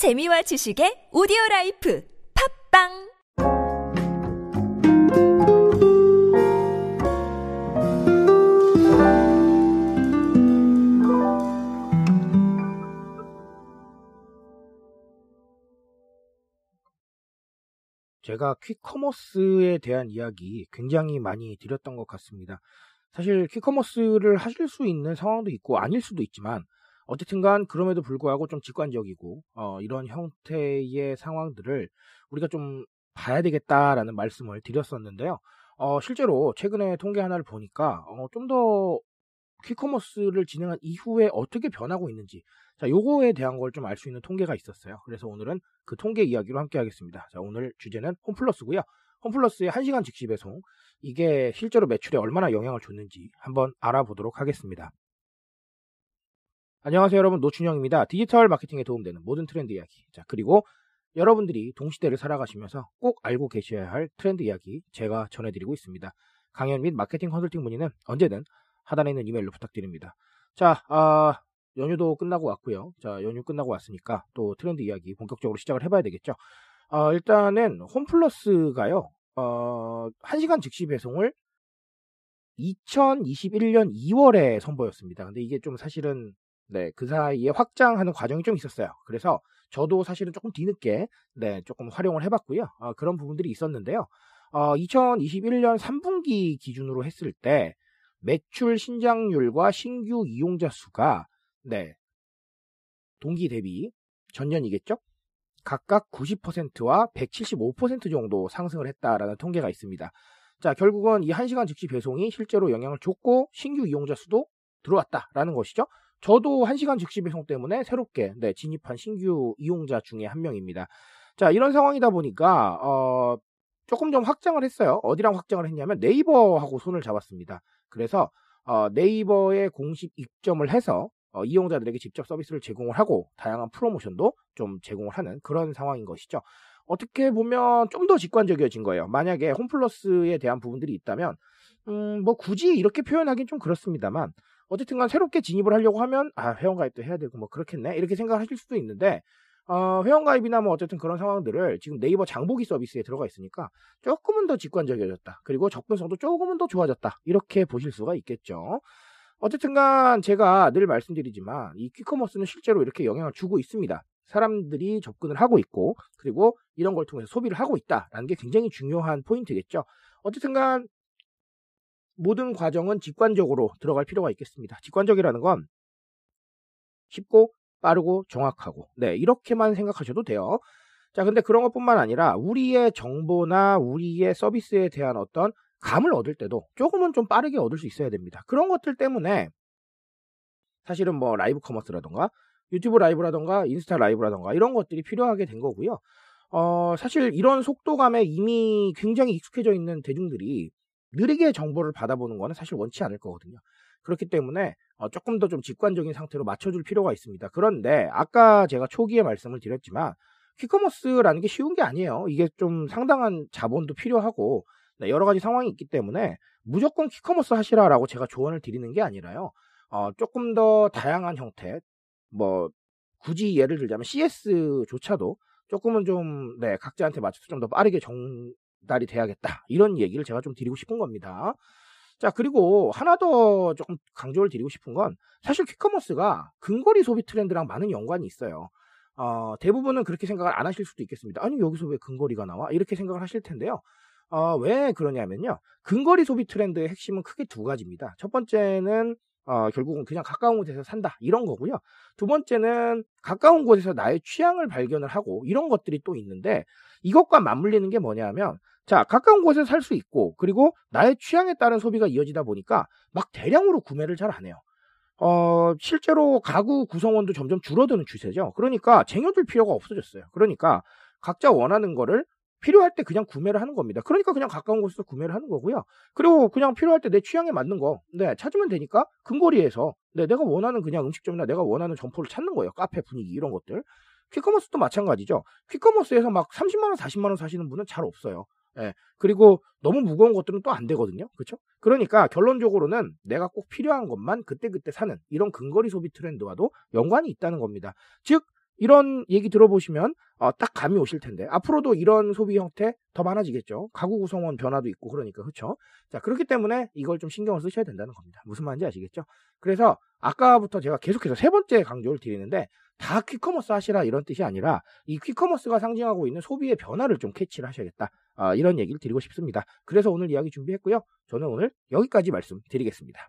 재미와 지식의 오디오 라이프 팟빵 제가 quick commerce에 대한 이야기 굉장히 많이 드렸던 것 같습니다. 사실 quick commerce를 하실 수 있는 상황도 있고 아닐 수도 있지만 어쨌든간 그럼에도 불구하고 좀 직관적이고 어, 이런 형태의 상황들을 우리가 좀 봐야 되겠다라는 말씀을 드렸었는데요. 어, 실제로 최근에 통계 하나를 보니까 어, 좀더 퀵커머스를 진행한 이후에 어떻게 변하고 있는지 자 요거에 대한 걸 좀 알 수 있는 통계가 있었어요. 그래서 오늘은 그 통계 이야기로 함께 하겠습니다. 자 오늘 주제는 홈플러스고요. 홈플러스의 1시간 즉시 배송 이게 실제로 매출에 얼마나 영향을 줬는지 한번 알아보도록 하겠습니다. 안녕하세요 여러분 노준영입니다. 디지털 마케팅에 도움되는 모든 트렌드 이야기 자 그리고 여러분들이 동시대를 살아가시면서 꼭 알고 계셔야 할 트렌드 이야기 제가 전해드리고 있습니다. 강연 및 마케팅 컨설팅 문의는 언제든 하단에 있는 이메일로 부탁드립니다. 자, 아, 연휴도 끝나고 왔고요. 자, 연휴 끝나고 왔으니까 또 트렌드 이야기 본격적으로 시작을 해봐야 되겠죠. 어, 일단은 홈플러스가요, 어, 1시간 즉시 배송을 2021년 2월에 선보였습니다. 근데 이게 좀 사실은 네, 그 사이에 확장하는 과정이 좀 있었어요. 그래서 저도 사실은 조금 뒤늦게 네, 조금 활용을 해봤고요. 어, 그런 부분들이 있었는데요. 어, 2021년 3분기 기준으로 했을 때 매출 신장률과 신규 이용자 수가 네 동기 대비 전년이겠죠? 각각 90%와 175% 정도 상승을 했다라는 통계가 있습니다. 자, 결국은 이 1시간 즉시 배송이 실제로 영향을 줬고 신규 이용자 수도 들어왔다라는 것이죠. 저도 1시간 즉시 배송 때문에 새롭게 네, 진입한 신규 이용자 중에 한 명입니다. 자, 이런 상황이다 보니까 어, 조금 좀 확장을 했어요. 어디랑 확장을 했냐면 네이버하고 손을 잡았습니다. 그래서 어, 네이버에 공식 입점을 해서 어, 이용자들에게 직접 서비스를 제공을 하고 다양한 프로모션도 좀 제공을 하는 그런 상황인 것이죠. 어떻게 보면 좀 더 직관적이어진 거예요. 만약에 홈플러스에 대한 부분들이 있다면 음, 뭐 굳이 이렇게 표현하긴 좀 그렇습니다만 어쨌든 간 새롭게 진입을 하려고 하면 아 회원가입도 해야 되고 뭐 그렇겠네 이렇게 생각하실 수도 있는데 어, 회원가입이나 뭐 어쨌든 그런 상황들을 지금 네이버 장보기 서비스에 들어가 있으니까 조금은 더 직관적이어졌다. 그리고 접근성도 조금은 더 좋아졌다. 이렇게 보실 수가 있겠죠. 어쨌든간 제가 늘 말씀드리지만 이 퀵커머스는 실제로 이렇게 영향을 주고 있습니다. 사람들이 접근을 하고 있고 그리고 이런 걸 통해서 소비를 하고 있다라는 게 굉장히 중요한 포인트겠죠. 어쨌든간 모든 과정은 직관적으로 들어갈 필요가 있겠습니다. 직관적이라는 건 쉽고 빠르고 정확하고 네 이렇게만 생각하셔도 돼요. 자 근데 그런 것뿐만 아니라 우리의 정보나 우리의 서비스에 대한 어떤 감을 얻을 때도 조금은 좀 빠르게 얻을 수 있어야 됩니다. 그런 것들 때문에 사실은 뭐 라이브 커머스라던가 유튜브 라이브라던가 인스타 라이브라던가 이런 것들이 필요하게 된 거고요. 어, 사실 이런 속도감에 이미 굉장히 익숙해져 있는 대중들이 느리게 정보를 받아보는 거는 사실 원치 않을 거거든요. 그렇기 때문에 어, 조금 더 좀 직관적인 상태로 맞춰줄 필요가 있습니다. 그런데 아까 제가 초기에 말씀을 드렸지만 quick commerce라는 게 쉬운 게 아니에요. 이게 좀 상당한 자본도 필요하고 네, 여러 가지 상황이 있기 때문에 무조건 quick commerce 하시라라고 제가 조언을 드리는 게 아니라요. 어, 조금 더 다양한 형태, 뭐 굳이 예를 들자면 CS조차도 조금은 좀 네, 각자한테 맞춰서 좀 더 빠르게 전 달이 돼야겠다 이런 얘기를 제가 좀 드리고 싶은 겁니다. 자, 그리고 하나 더 조금 강조를 드리고 싶은 건 사실 퀵커머스가 근거리 소비 트렌드랑 많은 연관이 있어요. 어, 대부분은 그렇게 생각을 안 하실 수도 있겠습니다. 아니, 여기서 왜 근거리가 나와? 이렇게 생각을 하실 텐데요. 어, 왜 그러냐면요. 근거리 소비 트렌드의 핵심은 크게 두 가지입니다. 첫 번째는 어, 결국은 그냥 가까운 곳에서 산다 이런 거고요. 두 번째는 가까운 곳에서 나의 취향을 발견을 하고 이런 것들이 또 있는데 이것과 맞물리는 게 뭐냐면 자 가까운 곳에 살 수 있고 그리고 나의 취향에 따른 소비가 이어지다 보니까 막 대량으로 구매를 잘 안 해요. 어, 실제로 가구 구성원도 점점 줄어드는 추세죠. 그러니까 쟁여둘 필요가 없어졌어요. 그러니까 각자 원하는 거를 필요할 때 그냥 구매를 하는 겁니다. 그러니까 그냥 가까운 곳에서 구매를 하는 거고요. 그리고 그냥 필요할 때 내 취향에 맞는 거, 네, 찾으면 되니까 근거리에서 네, 내가 원하는 그냥 음식점이나 내가 원하는 점포를 찾는 거예요. 카페 분위기 이런 것들. 퀵커머스도 마찬가지죠. 퀵커머스에서 막 30만 원, 40만 원 사시는 분은 잘 없어요. 예. 그리고 너무 무거운 것들은 또 안 되거든요. 그렇죠? 그러니까 결론적으로는 내가 꼭 필요한 것만 그때그때 사는 이런 근거리 소비 트렌드와도 연관이 있다는 겁니다. 즉 이런 얘기 들어보시면 어, 딱 감이 오실 텐데 앞으로도 이런 소비 형태 더 많아지겠죠. 가구 구성원 변화도 있고 그러니까 그렇죠. 자 그렇기 때문에 이걸 좀 신경을 쓰셔야 된다는 겁니다. 무슨 말인지 아시겠죠? 그래서 아까부터 제가 계속해서 세 번째 강조를 드리는데 다 quick commerce 하시라 이런 뜻이 아니라 이 quick commerce가 상징하고 있는 소비의 변화를 좀 캐치를 하셔야겠다. 아, 이런 얘기를 드리고 싶습니다. 그래서 오늘 이야기 준비했고요. 저는 오늘 여기까지 말씀드리겠습니다.